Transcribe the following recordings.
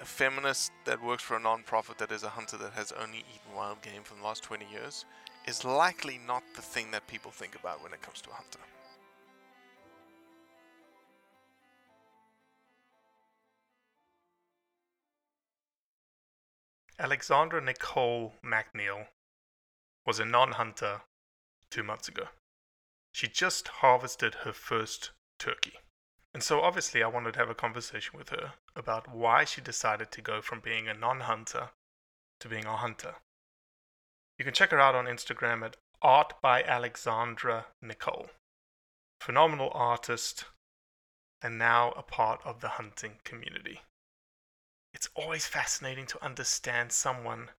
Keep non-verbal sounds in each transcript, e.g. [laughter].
a feminist that works for a non-profit that is a hunter that has only eaten wild game for the last 20 years is likely not the thing that people think about when it comes to a hunter. Alexandra Nicole McNeil was a non hunter two months ago. She just harvested her first turkey. And so, obviously, I wanted to have a conversation with her about why she decided to go from being a non hunter to being a hunter. You can check her out on Instagram at Art by Alexandra Nicole. Phenomenal artist, and now a part of the hunting community it's always fascinating to understand someone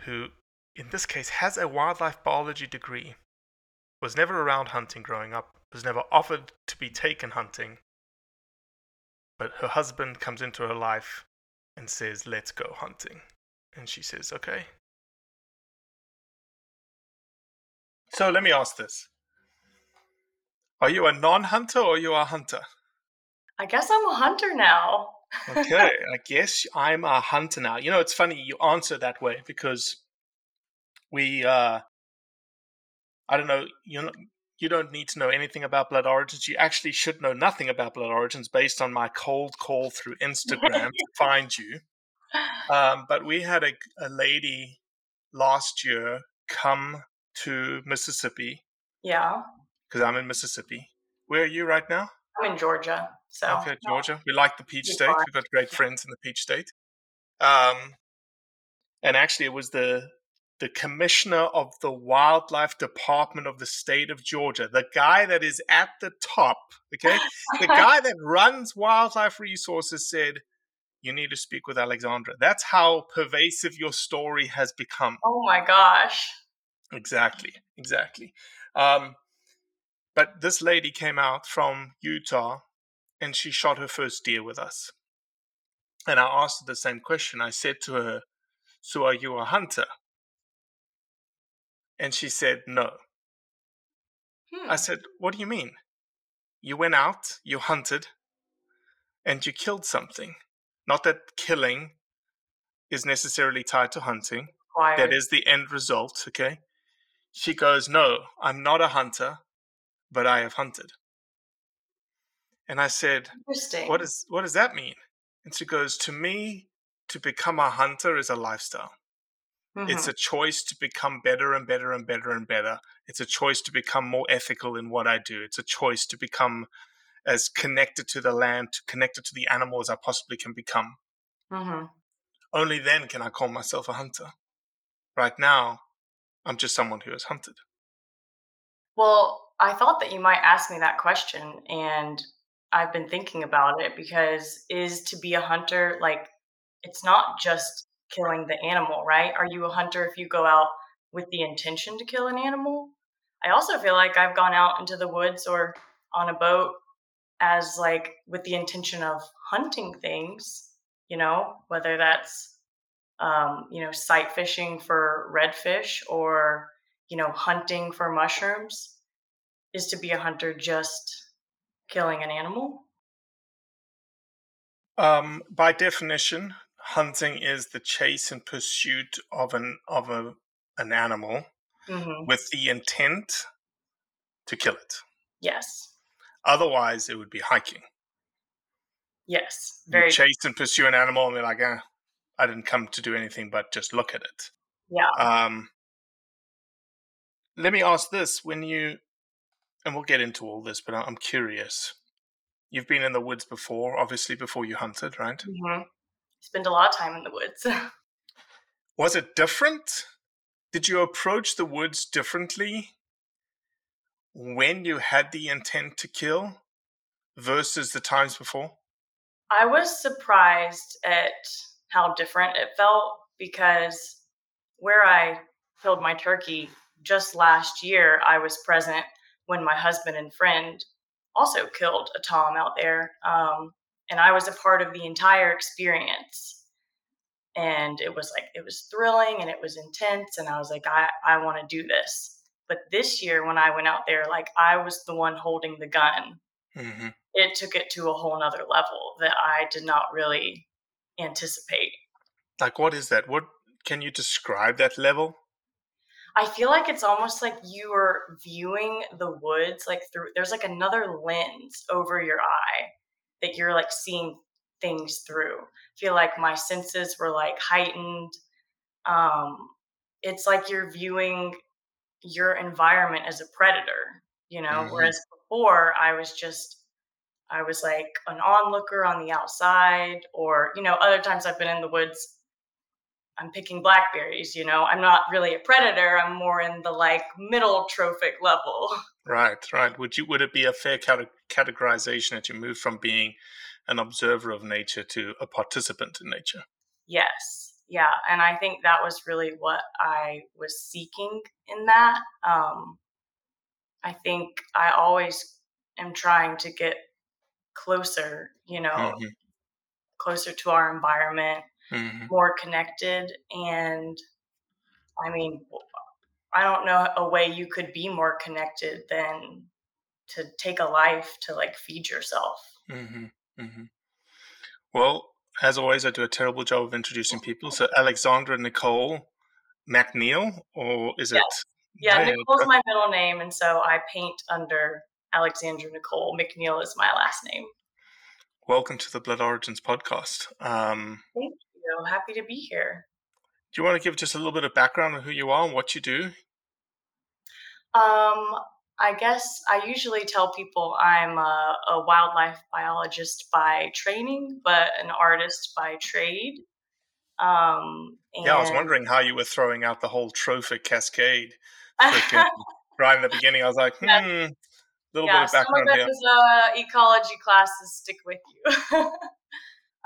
who, in this case, has a wildlife biology degree, was never around hunting growing up, was never offered to be taken hunting, but her husband comes into her life and says, Let's go hunting. And she says, Okay. So let me ask this Are you a non hunter or you are a hunter? I guess I'm a hunter now. [laughs] okay, I guess I'm a hunter now. You know, it's funny you answer that way because we, uh, I don't know, you know, you don't need to know anything about Blood Origins. You actually should know nothing about Blood Origins based on my cold call through Instagram to [laughs] find you. Um, but we had a, a lady last year come to Mississippi Yeah, because I'm in Mississippi. Where are you right now? I'm in Georgia. So Okay, Georgia. We like the Peach State. We've got great friends in the Peach State. Um, and actually, it was the the commissioner of the wildlife department of the state of Georgia, the guy that is at the top. Okay, the [laughs] guy that runs wildlife resources said, "You need to speak with Alexandra." That's how pervasive your story has become. Oh my gosh. Exactly, exactly. Um, but this lady came out from Utah and she shot her first deer with us. And I asked her the same question. I said to her, So are you a hunter? And she said, No. Hmm. I said, What do you mean? You went out, you hunted, and you killed something. Not that killing is necessarily tied to hunting, that is the end result, okay? She goes, No, I'm not a hunter, but I have hunted. And I said, Interesting. What, is, what does that mean? And she goes, To me, to become a hunter is a lifestyle. It's Mhm. a choice to become better and better and better and better. It's a choice to become more ethical in what I do. It's a choice to become as connected to the land, connected to the animal as I possibly can become. Mhm. Only then can I call myself a hunter. Right now, I'm just someone who has hunted. Well, I thought that you might ask me that question, and I've been thinking about it because is to be a hunter like it's not just killing the animal, right? Are you a hunter if you go out with the intention to kill an animal? I also feel like I've gone out into the woods or on a boat as like with the intention of hunting things, you know, whether that's um, you know, sight fishing for redfish or, you know, hunting for mushrooms. Is to be a hunter just killing an animal? Um, by definition, hunting is the chase and pursuit of an of a an animal hmm with the intent to kill it. Yes. Otherwise, it would be hiking. Yes. You Very chase and pursue an animal, and they're like, eh, I didn't come to do anything but just look at it. yeah. Um, let me ask this: When you, and we'll get into all this, but I'm curious. You've been in the woods before, obviously before you hunted, right? hmm Spend a lot of time in the woods. [laughs] Was it different? Did you approach the woods differently when you had the intent to kill versus the times before? I was surprised at how different it felt because where I killed my turkey just last year, I was present when my husband and friend also killed a tom out there. Um, and I was a part of the entire experience. And it was like, it was thrilling and it was intense. And I was like, I, I want to do this. But this year, when I went out there, like I was the one holding the gun Mm-hmm. it took it to a whole nother level that I did not really anticipate. Like, what is that? What can you describe that level? I feel like it's almost like you are viewing the woods like through there's like another lens over your eye that you're like seeing things through. I feel like my senses were like heightened. Um it's like you're viewing your environment as a predator, you know, Mhm. whereas before I was just I was like an onlooker on the outside, or, you know, other times I've been in the woods, I'm picking blackberries, you know, I'm not really a predator. I'm more in the like middle trophic level. [laughs] Right, right. Would you would it be a fair cate- categorization that you move from being an observer of nature to a participant in nature? Yes. Yeah. And I think that was really what I was seeking in that. Um, I think I always am trying to get closer, you know, Mhm, closer to our environment, mhm. more connected. And I mean, I don't know a way you could be more connected than to take a life to like feed yourself. hmm hmm Well, as always, I do a terrible job of introducing [laughs] people. So, Alexandra Nicole McNeil, or is it? Yeah, Hey, Nicole's my middle name, and so I paint under Alexandra Nicole. McNeil is my last name. Welcome to the Blood Origins podcast. Um, Thank you. Happy to be here. do you want to give just a little bit of background on who you are and what you do? Um, I guess I usually tell people I'm a, a wildlife biologist by training, but an artist by trade. Um, Yeah, I was wondering how you were throwing out the whole trophic cascade [laughs] right in the beginning. I was like, hmm, Yeah. little yeah, bit of background some of here. those uh, ecology classes stick with you. [laughs]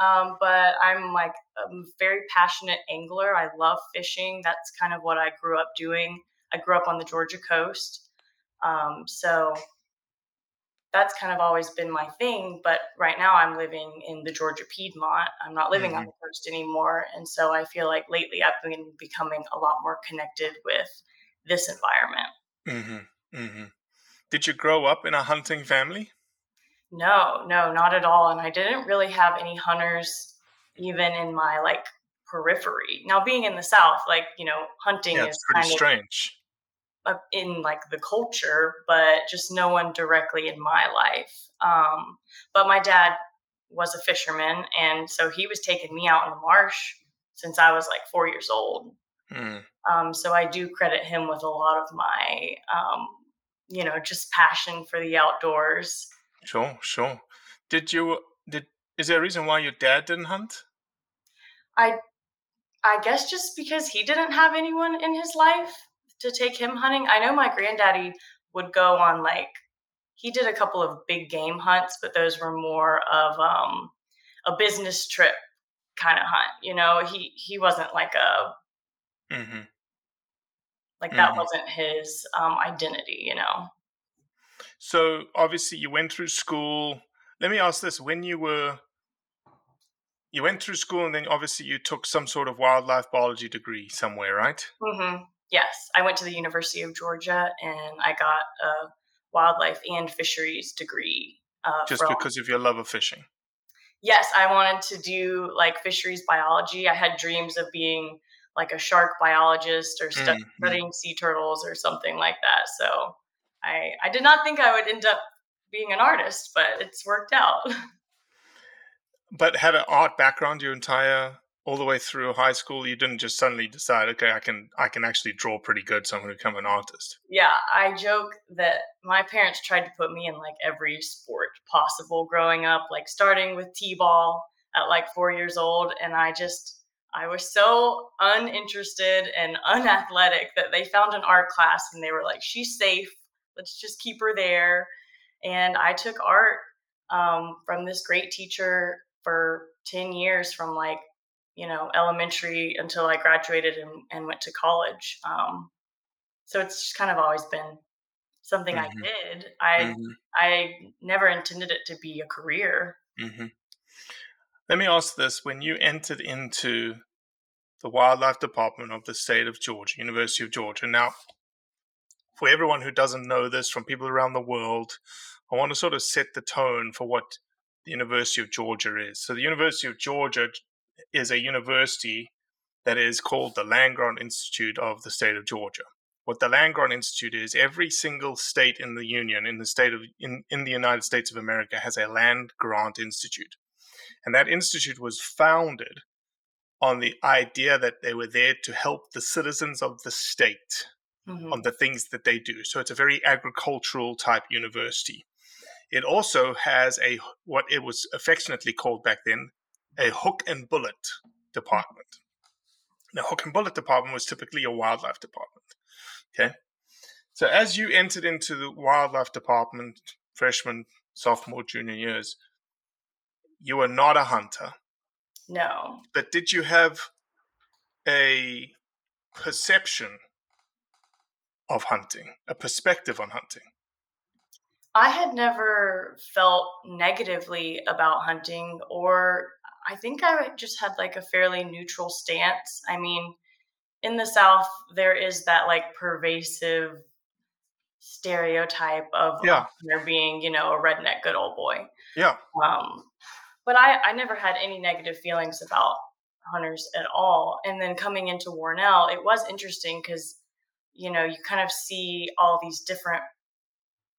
um, but I'm like a very passionate angler. I love fishing. That's kind of what I grew up doing. I grew up on the Georgia coast, um, so that's kind of always been my thing. But right now, I'm living in the Georgia Piedmont. I'm not living on Mhm. the coast anymore, and so I feel like lately I've been becoming a lot more connected with this environment. Mm-hmm. Mm-hmm. Did you grow up in a hunting family? No, no, not at all. And I didn't really have any hunters even in my like periphery. Now being in the South, like, you know, hunting Yeah, is pretty kind of strange. in like the culture, but just no one directly in my life. Um, but my dad was a fisherman, and so he was taking me out in the marsh since I was like four years old. Mm. Um, so I do credit him with a lot of my, um, you know, just passion for the outdoors. Sure, sure. Did you did? Is there a reason why your dad didn't hunt? I, I guess just because he didn't have anyone in his life to take him hunting. I know my granddaddy would go on like he did a couple of big game hunts, but those were more of um, a business trip kind of hunt. You know, he he wasn't like a Mm-hmm. like that Mhm. wasn't his um, identity. You know. So obviously you went through school. Let me ask this: When you were you went through school, and then obviously you took some sort of wildlife biology degree somewhere, right? Mm-hmm. Yes, I went to the University of Georgia and I got a wildlife and fisheries degree. Uh, Just from, because of your love of fishing. yes, I wanted to do like fisheries biology. I had dreams of being like a shark biologist or Mm, mm. studying sea turtles or something like that. So I I did not think I would end up being an artist, but it's worked out. [laughs] But had an art background your entire all the way through high school. You didn't just suddenly decide, okay, I can I can actually draw pretty good, so I'm going to become an artist. yeah, I joke that my parents tried to put me in like every sport possible growing up, like starting with t-ball at like 4 years old and I just I was so uninterested and unathletic that they found an art class and they were like, "She's safe. Let's just keep her there." And I took art um, from this great teacher for 10 years from like you know elementary until i graduated and, and went to college um, so it's just kind of always been something Mhm. i did i Mhm. i never intended it to be a career hmm Let me ask this: When you entered into the wildlife department of the state of Georgia, University of Georgia, now, for everyone who doesn't know this, from people around the world, I want to sort of set the tone for what the University of Georgia is. So, the University of Georgia is a university that is called the Land Grant Institute of the state of Georgia. What the Land Grant Institute is, every single state in the union, in the state of in, in the United States of America, has a land grant institute. And that institute was founded on the idea that they were there to help the citizens of the state Mhm. on the things that they do. So it's a very agricultural type university. It also has a what it was affectionately called back then a hook and bullet department. The hook and bullet department was typically a wildlife department. Okay. So as you entered into the wildlife department, freshman, sophomore, junior years, you were not a hunter no but did you have a perception of hunting, a perspective on hunting? I had never felt negatively about hunting, or I think I just had like a fairly neutral stance. I mean, in the South, there is that like pervasive stereotype of Yeah. there being, you know, a redneck good old boy. Yeah. Um, but I, I never had any negative feelings about hunters at all. And then coming into Warnell, it was interesting because, you know, you kind of see all these different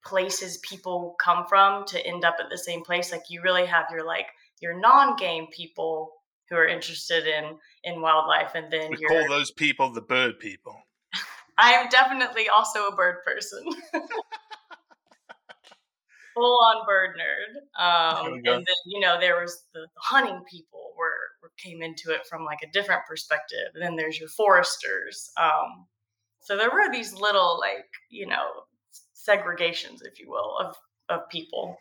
places people come from to end up at the same place. Like you really have your like your non-game people who are interested in in wildlife, and then We call those people the bird people. [laughs] I'm definitely also a bird person. [laughs] Full on bird nerd. Um, and then, you know, there was the, the hunting people where, where came into it from like a different perspective. And then there's your foresters. Um, so there were these little like, you know, segregations, if you will, of, of people.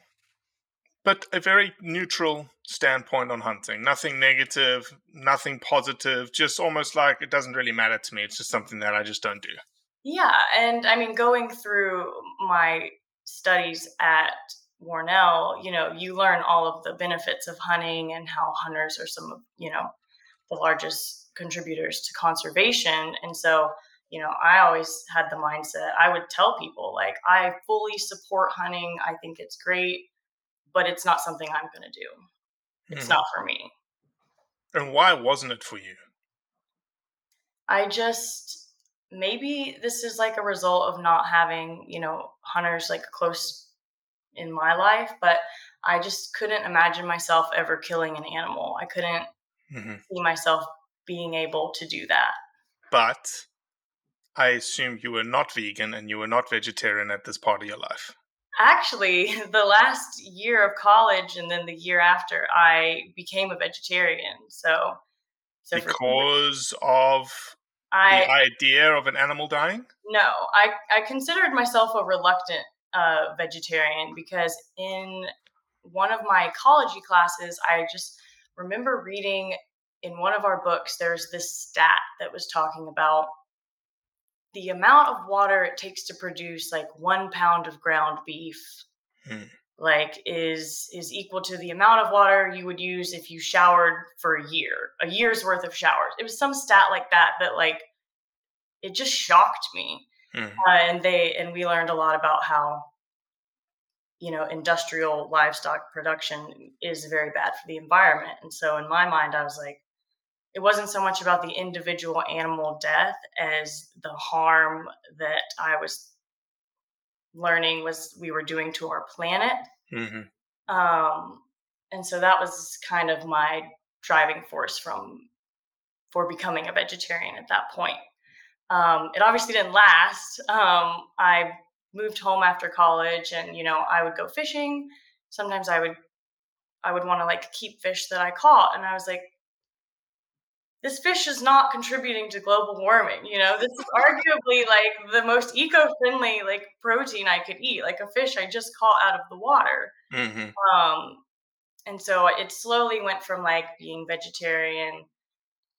But a very neutral standpoint on hunting. Nothing negative, nothing positive, just almost like it doesn't really matter to me. It's just something that I just don't do. Yeah, and I mean, going through my studies at Warnell, you know, you learn all of the benefits of hunting and how hunters are some of, you know, the largest contributors to conservation. And so, you know, I always had the mindset I would tell people, like, I fully support hunting. I think it's great, but it's not something I'm going to do. It's Hmm. not for me. And why wasn't it for you? I just maybe this is like a result of not having, you know, hunters like close in my life, but I just couldn't imagine myself ever killing an animal. I couldn't hmm see myself being able to do that. But I assume you were not vegan and you were not vegetarian at this part of your life. Actually, [laughs] the last year of college and then the year after, I became a vegetarian. So, so Because of I the idea of an animal dying? No, I, I considered myself a reluctant uh, vegetarian because in one of my ecology classes, I just remember reading in one of our books, there's this stat that was talking about the amount of water it takes to produce like one pound of ground beef Hmm. like is is equal to the amount of water you would use if you showered for a year a year's worth of showers it was some stat like that that like it just shocked me Mhm. uh, and they and we learned a lot about how you know industrial livestock production is very bad for the environment and so in my mind i was like it wasn't so much about the individual animal death as the harm that i was learning was we were doing to our planet. Mhm. um, and so that was kind of my driving force from for becoming a vegetarian at that point. Um, it obviously didn't last. Um, i moved home after college and you know i would go fishing. Sometimes i would i would want to like keep fish that i caught and i was like this fish is not contributing to global warming you know? This is arguably like the most eco-friendly like protein i could eat like a fish i just caught out of the water. Mhm. um and so it slowly went from like being vegetarian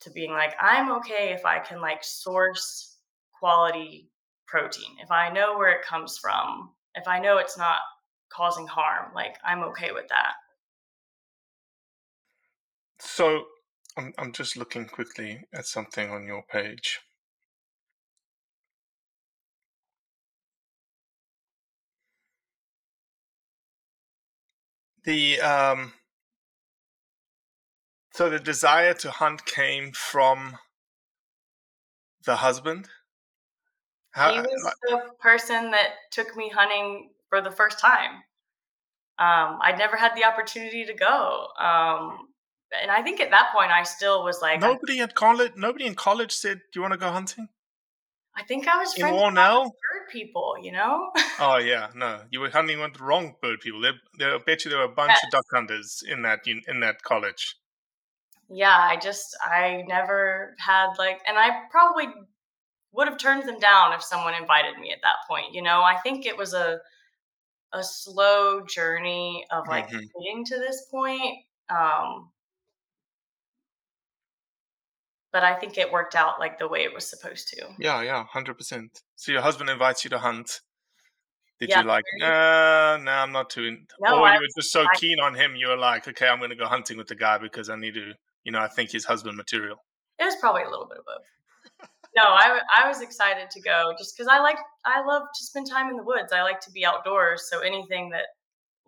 to being like i'm okay if i can like source quality protein. If i know where it comes from if i know it's not causing harm like i'm okay with that. So I'm, I'm just looking quickly at something on your page. The um, so the desire to hunt came from the husband. How, he was the person that took me hunting for the first time um i'd never had the opportunity to go um and i think at that point i still was like nobody at college, nobody in college said, "Do you want to go hunting?" I think i was In friends with Warnell? the bird people you know [laughs] Oh yeah, no, you were hunting with the wrong bird people. There, there, I bet you there were a bunch of duck hunters in that in that college. yeah i just i never had like and i probably would have turned them down if someone invited me at that point you know i think it was a a slow journey of like Mhm. getting to this point um but i think it worked out like the way it was supposed to Yeah, yeah, hundred percent. So your husband invites you to hunt. Did Yeah, you like? Uh, no, I'm not too. In-. No, or I- you were just so I- keen on him, you were like, okay, I'm going to go hunting with the guy because I need to. You know, I think he's husband material. it was probably a little bit of both no I I was excited to go just because i like i love to spend time in the woods i like to be outdoors so anything that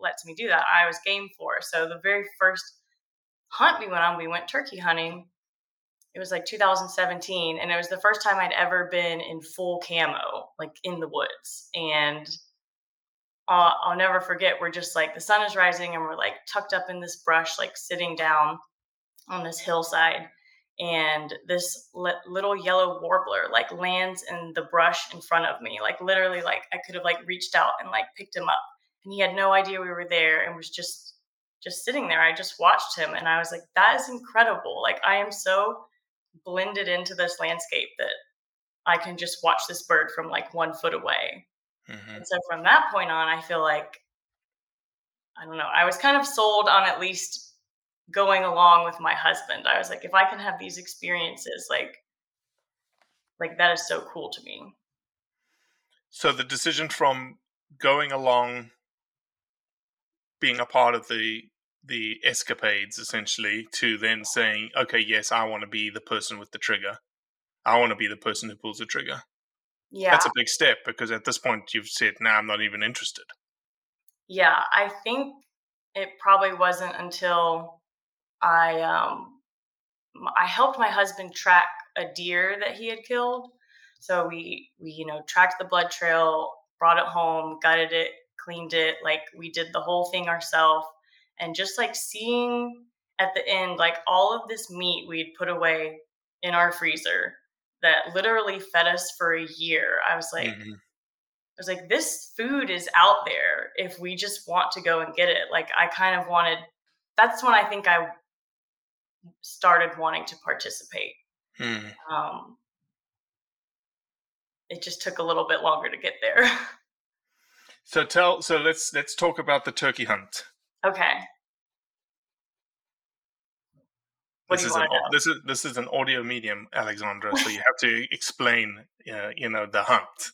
lets me do that i was game for so the very first hunt we went on we went turkey hunting it was like 2017 and it was the first time i'd ever been in full camo like in the woods. And uh, i'll never forget we're just like the sun is rising and we're like tucked up in this brush like sitting down on this hillside. And this li- little yellow warbler like lands in the brush in front of me. Like literally like i could have like reached out and like picked him up. And he had no idea we were there and was just just sitting there. I just watched him and i was like that is incredible. Like i am so blended into this landscape that i can just watch this bird from like one foot away. Hmm and so from that point on i feel like i don't know i was kind of sold on at least going along with my husband. I was like if i can have these experiences like like that is so cool to me. So the decision from going along, being a part of the the escapades essentially, to then saying, okay, yes, I want to be the person with the trigger. I want to be the person who pulls the trigger. yeah That's a big step because at this point you've said, "Now I'm not even interested." yeah i think it probably wasn't until i um I helped my husband track a deer that he had killed So we we you know tracked the blood trail, brought it home, gutted it, cleaned it, like we did the whole thing ourselves, and just like seeing at the end like all of this meat we'd put away in our freezer that literally fed us for a year. I was like, mm-hmm. I was like, this food is out there if we just want to go and get it. Like I kind of wanted. That's when I think I started wanting to participate. Hmm. Um, it just took a little bit longer to get there. [laughs] so tell. So let's let's talk about the turkey hunt. Okay. this is an this is this is an audio medium, Alexandra. so you [laughs] have to explain, uh, you know, the hunt.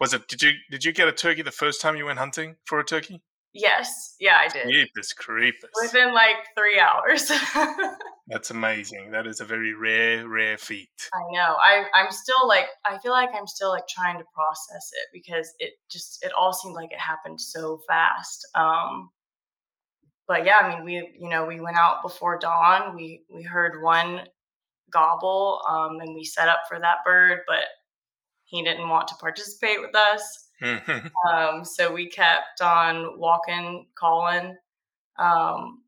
Was it? Did you did you get a turkey the first time you went hunting for a turkey? Yes, yeah, I did. Creepus, creepus. Within like three hours. [laughs] That's amazing. That is a very rare, rare feat. I know. I I'm still like I feel like I'm still like trying to process it because it just it all seemed like it happened so fast. Um but yeah, I mean, we you know we went out before dawn. We we heard one gobble, um, and we set up for that bird, but he didn't want to participate with us. um, so we kept on walking, calling, um,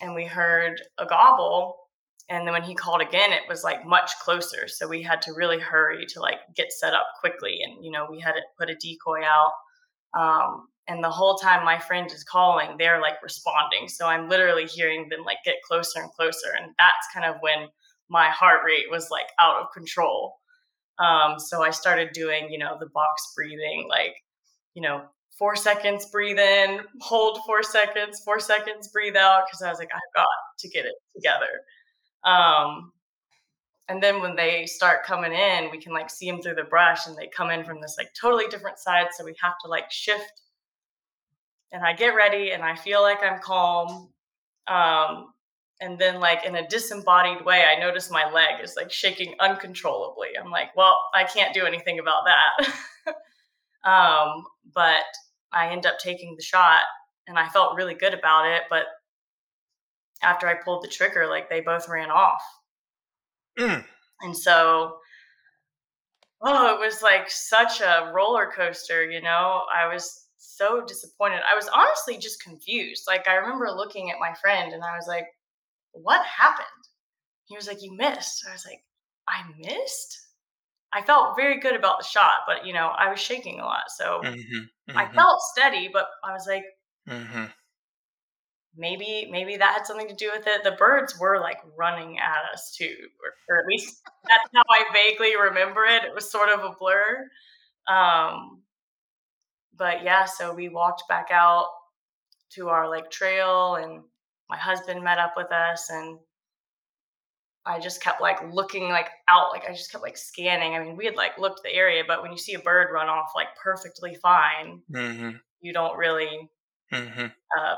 and we heard a gobble. And then when he called again, it was like much closer. So we had to really hurry to like get set up quickly, and you know we had to put a decoy out. Um, and the whole time my friend is calling they're like responding. So i'm literally hearing them like get closer and closer and that's kind of when my heart rate was like out of control. Um, so i started doing you know the box breathing like you know four seconds breathe in hold four seconds four seconds breathe out because i was like i've got to get it together. Um, and then when they start coming in we can like see them through the brush and they come in from this like totally different side so we have to like shift and I get ready and I feel like I'm calm. Um, and then, like in a disembodied way, I notice my leg is like shaking uncontrollably. I'm like, well, I can't do anything about that. [laughs] um, but I end up taking the shot and I felt really good about it. But after I pulled the trigger, like they both ran off. Mm. And so, oh, it was like such a roller coaster, you know? I was so disappointed. I was honestly just confused. Like I remember looking at my friend and I was like, "What happened?" He was like, "You missed." I was like, "I missed?" I felt very good about the shot, but you know, I was shaking a lot, so mm-hmm, mm-hmm. I felt steady. But I was like, mm-hmm. maybe maybe that had something to do with it. The birds were like running at us too, or, or at least that's how I vaguely remember it. It was sort of a blur. Um, but yeah, so we walked back out to our like trail and my husband met up with us and I just kept like looking like out, like I just kept like scanning. I mean, we had like looked the area, but when you see a bird run off like perfectly fine, mm-hmm. you don't really mm-hmm. uh,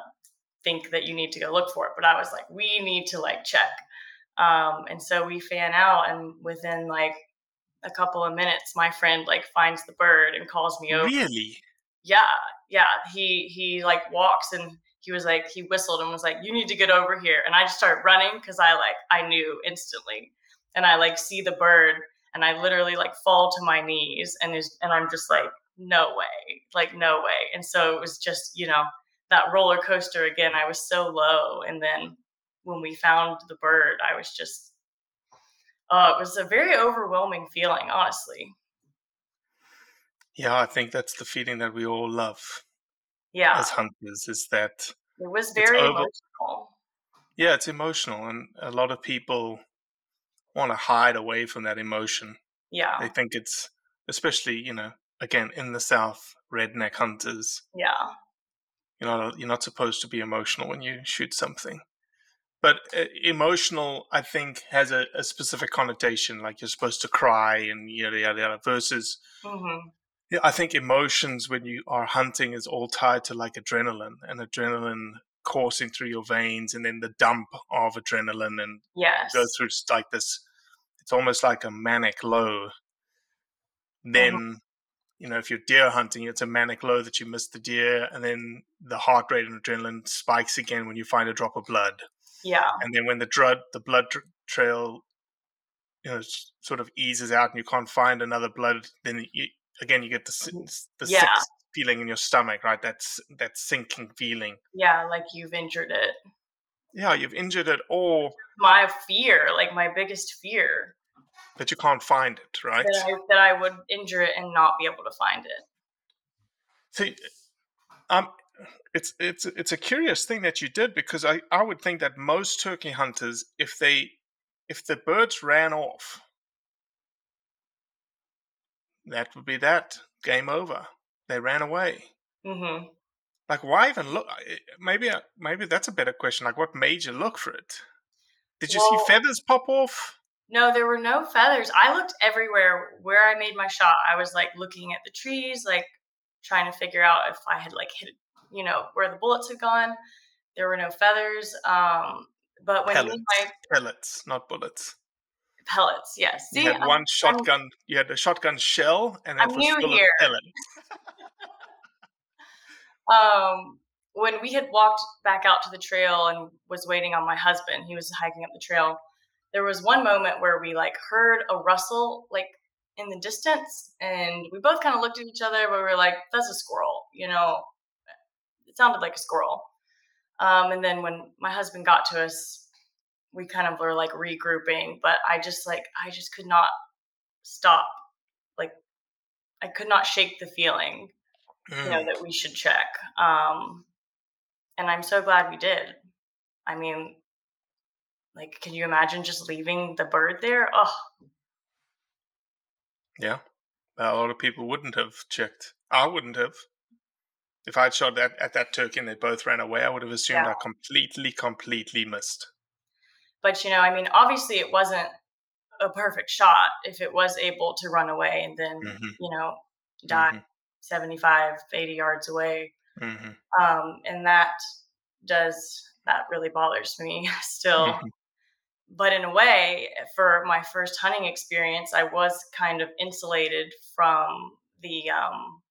think that you need to go look for it. But I was like, we need to like check. Um, and so we fan out, and within like a couple of minutes, my friend like finds the bird and calls me over. Really? Yeah, yeah. He he like walks and he was like he whistled and was like, you need to get over here. And I just started running because I like I knew instantly. And I like see the bird and I literally like fall to my knees and is and I'm just like, no way, like no way. And so it was just you know that roller coaster again. I was so low, and then when we found the bird, I was just. Oh, it was a very overwhelming feeling, honestly. Yeah, I think that's the feeling that we all love. Yeah. As hunters, is that it was very over- emotional. Yeah, it's emotional, and a lot of people want to hide away from that emotion. Yeah. They think it's, especially you know, again in the South, redneck hunters. Yeah. You're not you're not supposed to be emotional when you shoot something, but uh, emotional, I think, has a, a, specific connotation. Like you're supposed to cry and yada yada yada. Versus mm-hmm. Yeah, I think emotions when you are hunting is all tied to like adrenaline and adrenaline coursing through your veins and then the dump of adrenaline and yes. go through like this it's almost like a manic low. Then mm-hmm. you know, if you're deer hunting, it's a manic low that you miss the deer, and then the heart rate and adrenaline spikes again when you find a drop of blood. Yeah. And then when the blood the blood trail you know sort of eases out and you can't find another blood, then you, again you get the s- the Yeah. sick feeling in your stomach, right? That's that sinking feeling. Yeah, like you've injured it. Yeah, you've injured it, or My fear, like my biggest fear, that you can't find it, right? that I, that I would injure it and not be able to find it. See, um, it's it's it's a curious thing that you did because I I would think that most turkey hunters, if they if the birds ran off, that would be that game over. They ran away. hmm Like, why even look? Maybe uh, maybe that's a better question. Like, what made you look for it? Did you Well- see feathers pop off? No, there were no feathers. I looked everywhere where I made my shot. I was like looking at the trees, like trying to figure out if I had like hit, you know, where the bullets had gone. There were no feathers. Um, but when Pellets, my pellets, not bullets. Pellets, yes. You had I'm- one I'm- shotgun. you had a shotgun shell, and I'm it was full here. of pellets. [laughs] um, when we had walked back out to the trail and was waiting on my husband, he was hiking up the trail. There was one moment where we like heard a rustle like in the distance, and we both kind of looked at each other, but we were like, "That's a squirrel," you know. It sounded like a squirrel. Um, and then when my husband got to us, we kind of were like regrouping, but I just like I just could not stop. Like I could not shake the feeling you know Mm. that we should check um and i'm so glad we did i mean like can you imagine just leaving the bird there oh Yeah, a lot of people wouldn't have checked. I wouldn't have. If I'd shot that at that turkey and they both ran away, I would have assumed Yeah. I completely, completely missed. But you know i mean obviously it wasn't a perfect shot if it was able to run away and then Mhm. you know die Mhm. 75 80 yards away hmm um and that does that really bothers me [laughs] still Mhm. but in a way for my first hunting experience i was kind of insulated from the um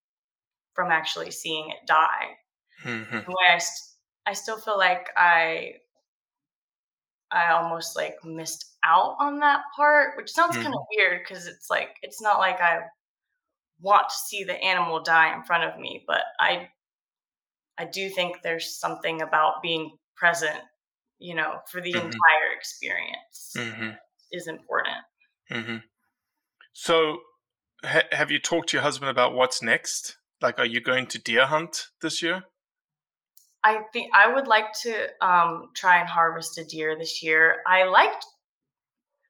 from actually seeing it die hmm in way i, st- I still feel like i i almost like missed out on that part which sounds kind of weird because it's like it's not like i want to see the animal die in front of me but i i do think there's something about being present you know for the Mhm. entire experience hmm is important hmm So, ha- have you talked to your husband about what's next? Like, are you going to deer hunt this year? I think I would like to um, try and harvest a deer this year. I liked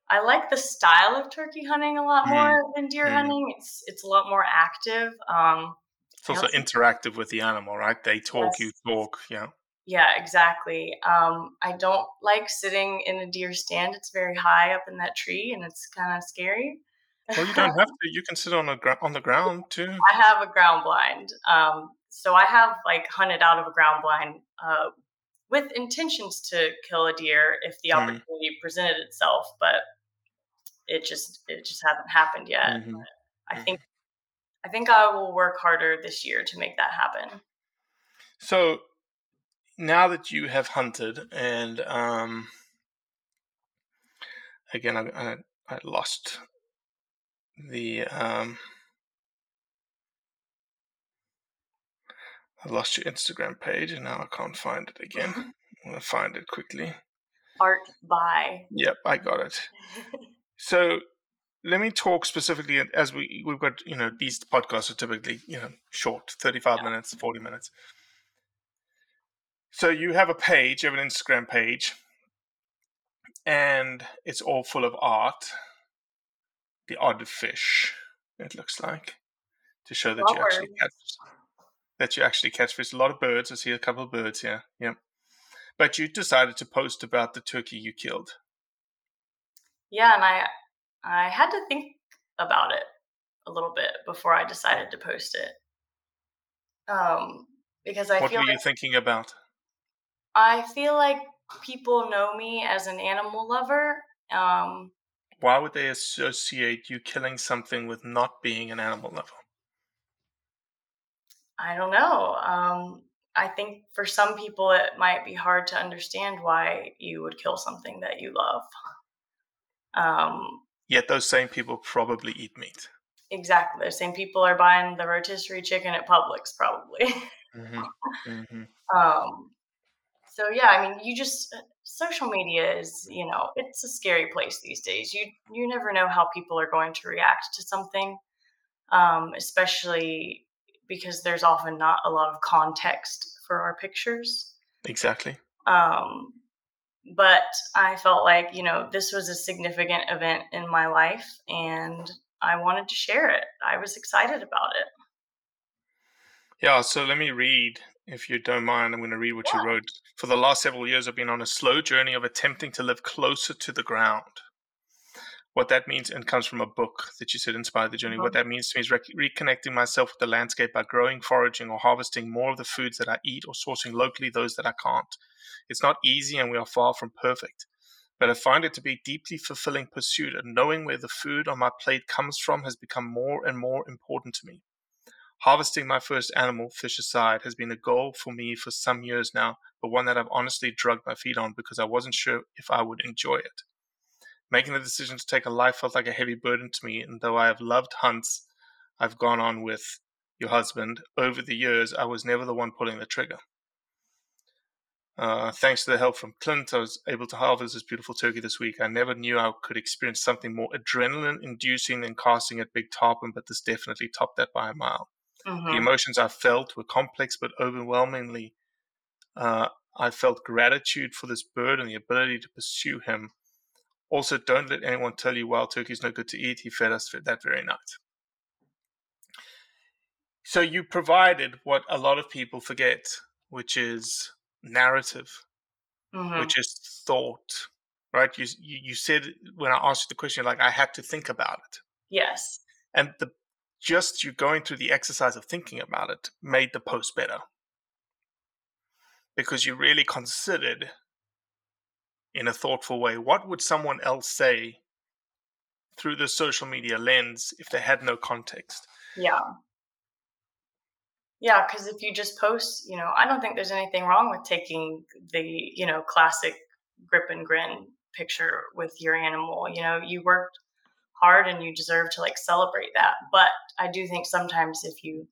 I like the style of turkey hunting a lot Mhm. more than deer Mhm. hunting. It's it's a lot more active. Um, It's also interactive with the animal, right? They talk, Yes. you talk. Yeah. yeah, exactly. Um, I don't like sitting in a deer stand. It's very high up in that tree, and it's kind of scary. Well, you [laughs] don't have to. You can sit on the gr- on the ground too. I have a ground blind. Um, so I have like hunted out of a ground blind uh, with intentions to kill a deer if the Mhm. opportunity presented itself, but it just it just hasn't happened yet. Mhm. I think I think I will work harder this year to make that happen. So now that you have hunted, and um, again, I, I, I lost the um, I lost your Instagram page, and now I can't find it again. [laughs] I'm gonna find it quickly. Art by. Yep, I got it. [laughs] So let me talk specifically as we we've got you know these podcasts are typically you know short, thirty five minutes, forty minutes. So you have a page, you have an Instagram page, and it's all full of art. The odd fish, it looks like, to show that you actually catch that you actually catch fish. A lot of birds. I see a couple of birds here. Yep. But you decided to post about the turkey you killed. yeah, and I I had to think about it a little bit before I decided to post it. Um, because I what feel were like you thinking about? I feel like people know me as an animal lover. Um, Why would they associate you killing something with not being an animal lover? I don't know. Um, I think for some people it might be hard to understand why you would kill something that you love. Um, Yet those same people probably eat meat. Exactly. The same people are buying the rotisserie chicken at Publix, probably. Mm-hmm. Mm-hmm. [laughs] um, so yeah, I mean, you just uh, social media is, you know, it's a scary place these days. You you never know how people are going to react to something, um, especially because there's often not a lot of context for our pictures. Exactly. Um, but I felt like, you know, this was a significant event in my life and I wanted to share it. I was excited about it. Yeah, so let me read, if you don't mind. I'm going to read what Yeah. you wrote. For the last several years, I've been on a slow journey of attempting to live closer to the ground. What that means, and comes from a book that you said inspired the journey. What uh-huh. that means to me is rec- reconnecting myself with the landscape by growing, foraging, or harvesting more of the foods that I eat, or sourcing locally those that I can't. It's not easy, and we are far from perfect. But I find it to be a deeply fulfilling pursuit, and knowing where the food on my plate comes from has become more and more important to me. Harvesting my first animal, fish aside, has been a goal for me for some years now, but one that I've honestly drugged my feet on because I wasn't sure if I would enjoy it. Making the decision to take a life felt like a heavy burden to me, and though I have loved hunts I've gone on with your husband over the years, I was never the one pulling the trigger. Uh, thanks to the help from Clint, I was able to harvest this beautiful turkey this week. I never knew I could experience something more adrenaline inducing than casting at big tarpon, but this definitely topped that by a mile. The Mhm. emotions I felt were complex but overwhelmingly. Uh, I felt gratitude for this bird and the ability to pursue him. Also, don't let anyone tell you wild turkey is no good to eat. He fed us that very night. So you provided what a lot of people forget, which is narrative, Mhm. which is thought. Right? You, you you said when I asked you the question, like I had to think about it Yes. and the just you going through the exercise of thinking about it made the post better because you really considered in a thoughtful way what would someone else say through the social media lens if they had no context Yeah. Yeah, because if you just post, you know, I don't think there's anything wrong with taking the, you know, classic grip and grin picture with your animal. You know, you worked hard and you deserve to like celebrate that. But I do think sometimes if you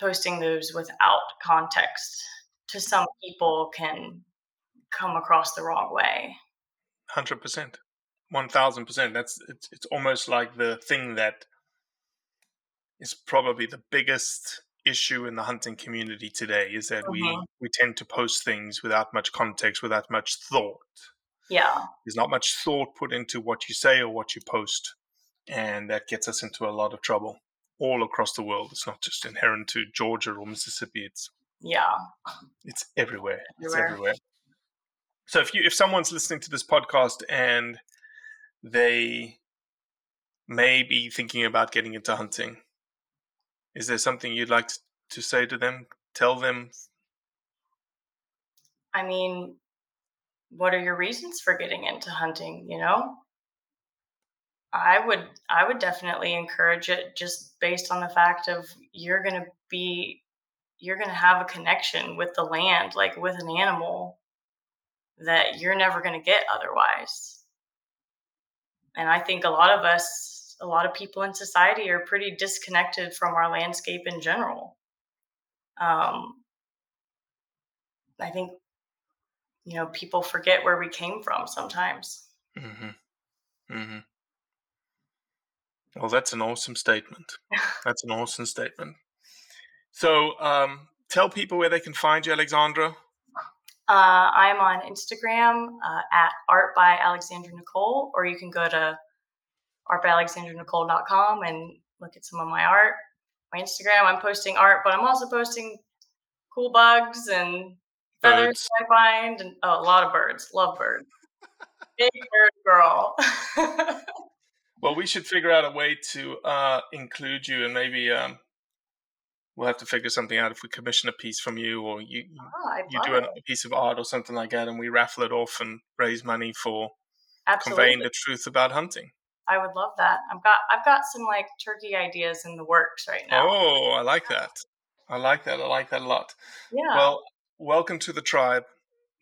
posting those without context to some people can come across the wrong way. 100% 1000% that's it's, it's almost like the thing that is probably the biggest issue in the hunting community today is that we Mhm. we tend to post things without much context without much thought Yeah. there's not much thought put into what you say or what you post and that gets us into a lot of trouble all across the world it's not just inherent to georgia or mississippi it's Yeah. it's everywhere it's Everywhere. So if you if someone's listening to this podcast and they may be thinking about getting into hunting is there something you'd like to, to say to them? Tell them? I mean, what are your reasons for getting into hunting, you know? I would I would definitely encourage it just based on the fact of you're going to be you're going to have a connection with the land like with an animal that you're never going to get otherwise. And I think a lot of us a lot of people in society are pretty disconnected from our landscape in general. Um I think you know people forget where we came from sometimes mm-hmm. Mm-hmm. well that's an awesome statement [laughs] that's an awesome statement so um, tell people where they can find you alexandra uh, i'm on instagram uh, at art by alexandra nicole or you can go to artbyalexandranicole.com and look at some of my art. My instagram i'm posting art but i'm also posting cool bugs and feathers Birds. i find and oh, a lot of birds. Love birds. Big bird girl. [laughs] Well we should figure out a way to uh, include you and maybe um, we'll have to figure something out if we commission a piece from you or you oh, you do a, piece of art or something like that and we raffle it off and raise money for absolutely. conveying the truth about hunting. I would love that. I've got I've got some like turkey ideas in the works right now. oh i like that. I like that i like that a lot. Yeah. well welcome to the tribe.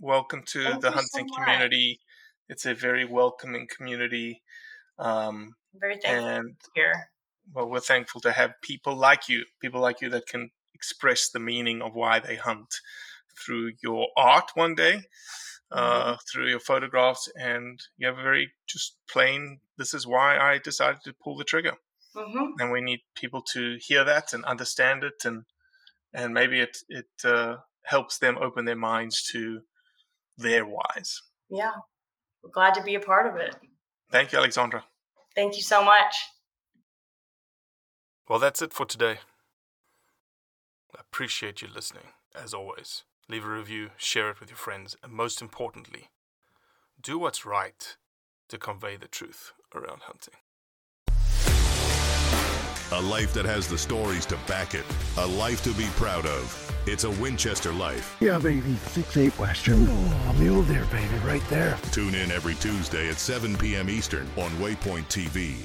Welcome to Thank the you so hunting community. It's a very welcoming community Um, very thankful and here. Well, we're thankful to have people like you, people like you that can express the meaning of why they hunt through your art one day, uh, mm-hmm. through your photographs, and you have a very just plain. This is why I decided to pull the trigger, mm-hmm. and we need people to hear that and understand it, and and maybe it it uh, helps them open their minds to their whys. Yeah, we're glad to be a part of it. Thank you, Alexandra. Thank you so much. Well, that's it for today. I appreciate you listening, as always. Leave a review, share it with your friends, and most importantly, do what's right to convey the truth around hunting. A life that has the stories to back it. A life to be proud of. It's a Winchester life. Yeah, baby. 6-8 Western. Oh, mule deer, baby, right there. Tune in every Tuesday at 7 p.m. Eastern on Waypoint TV.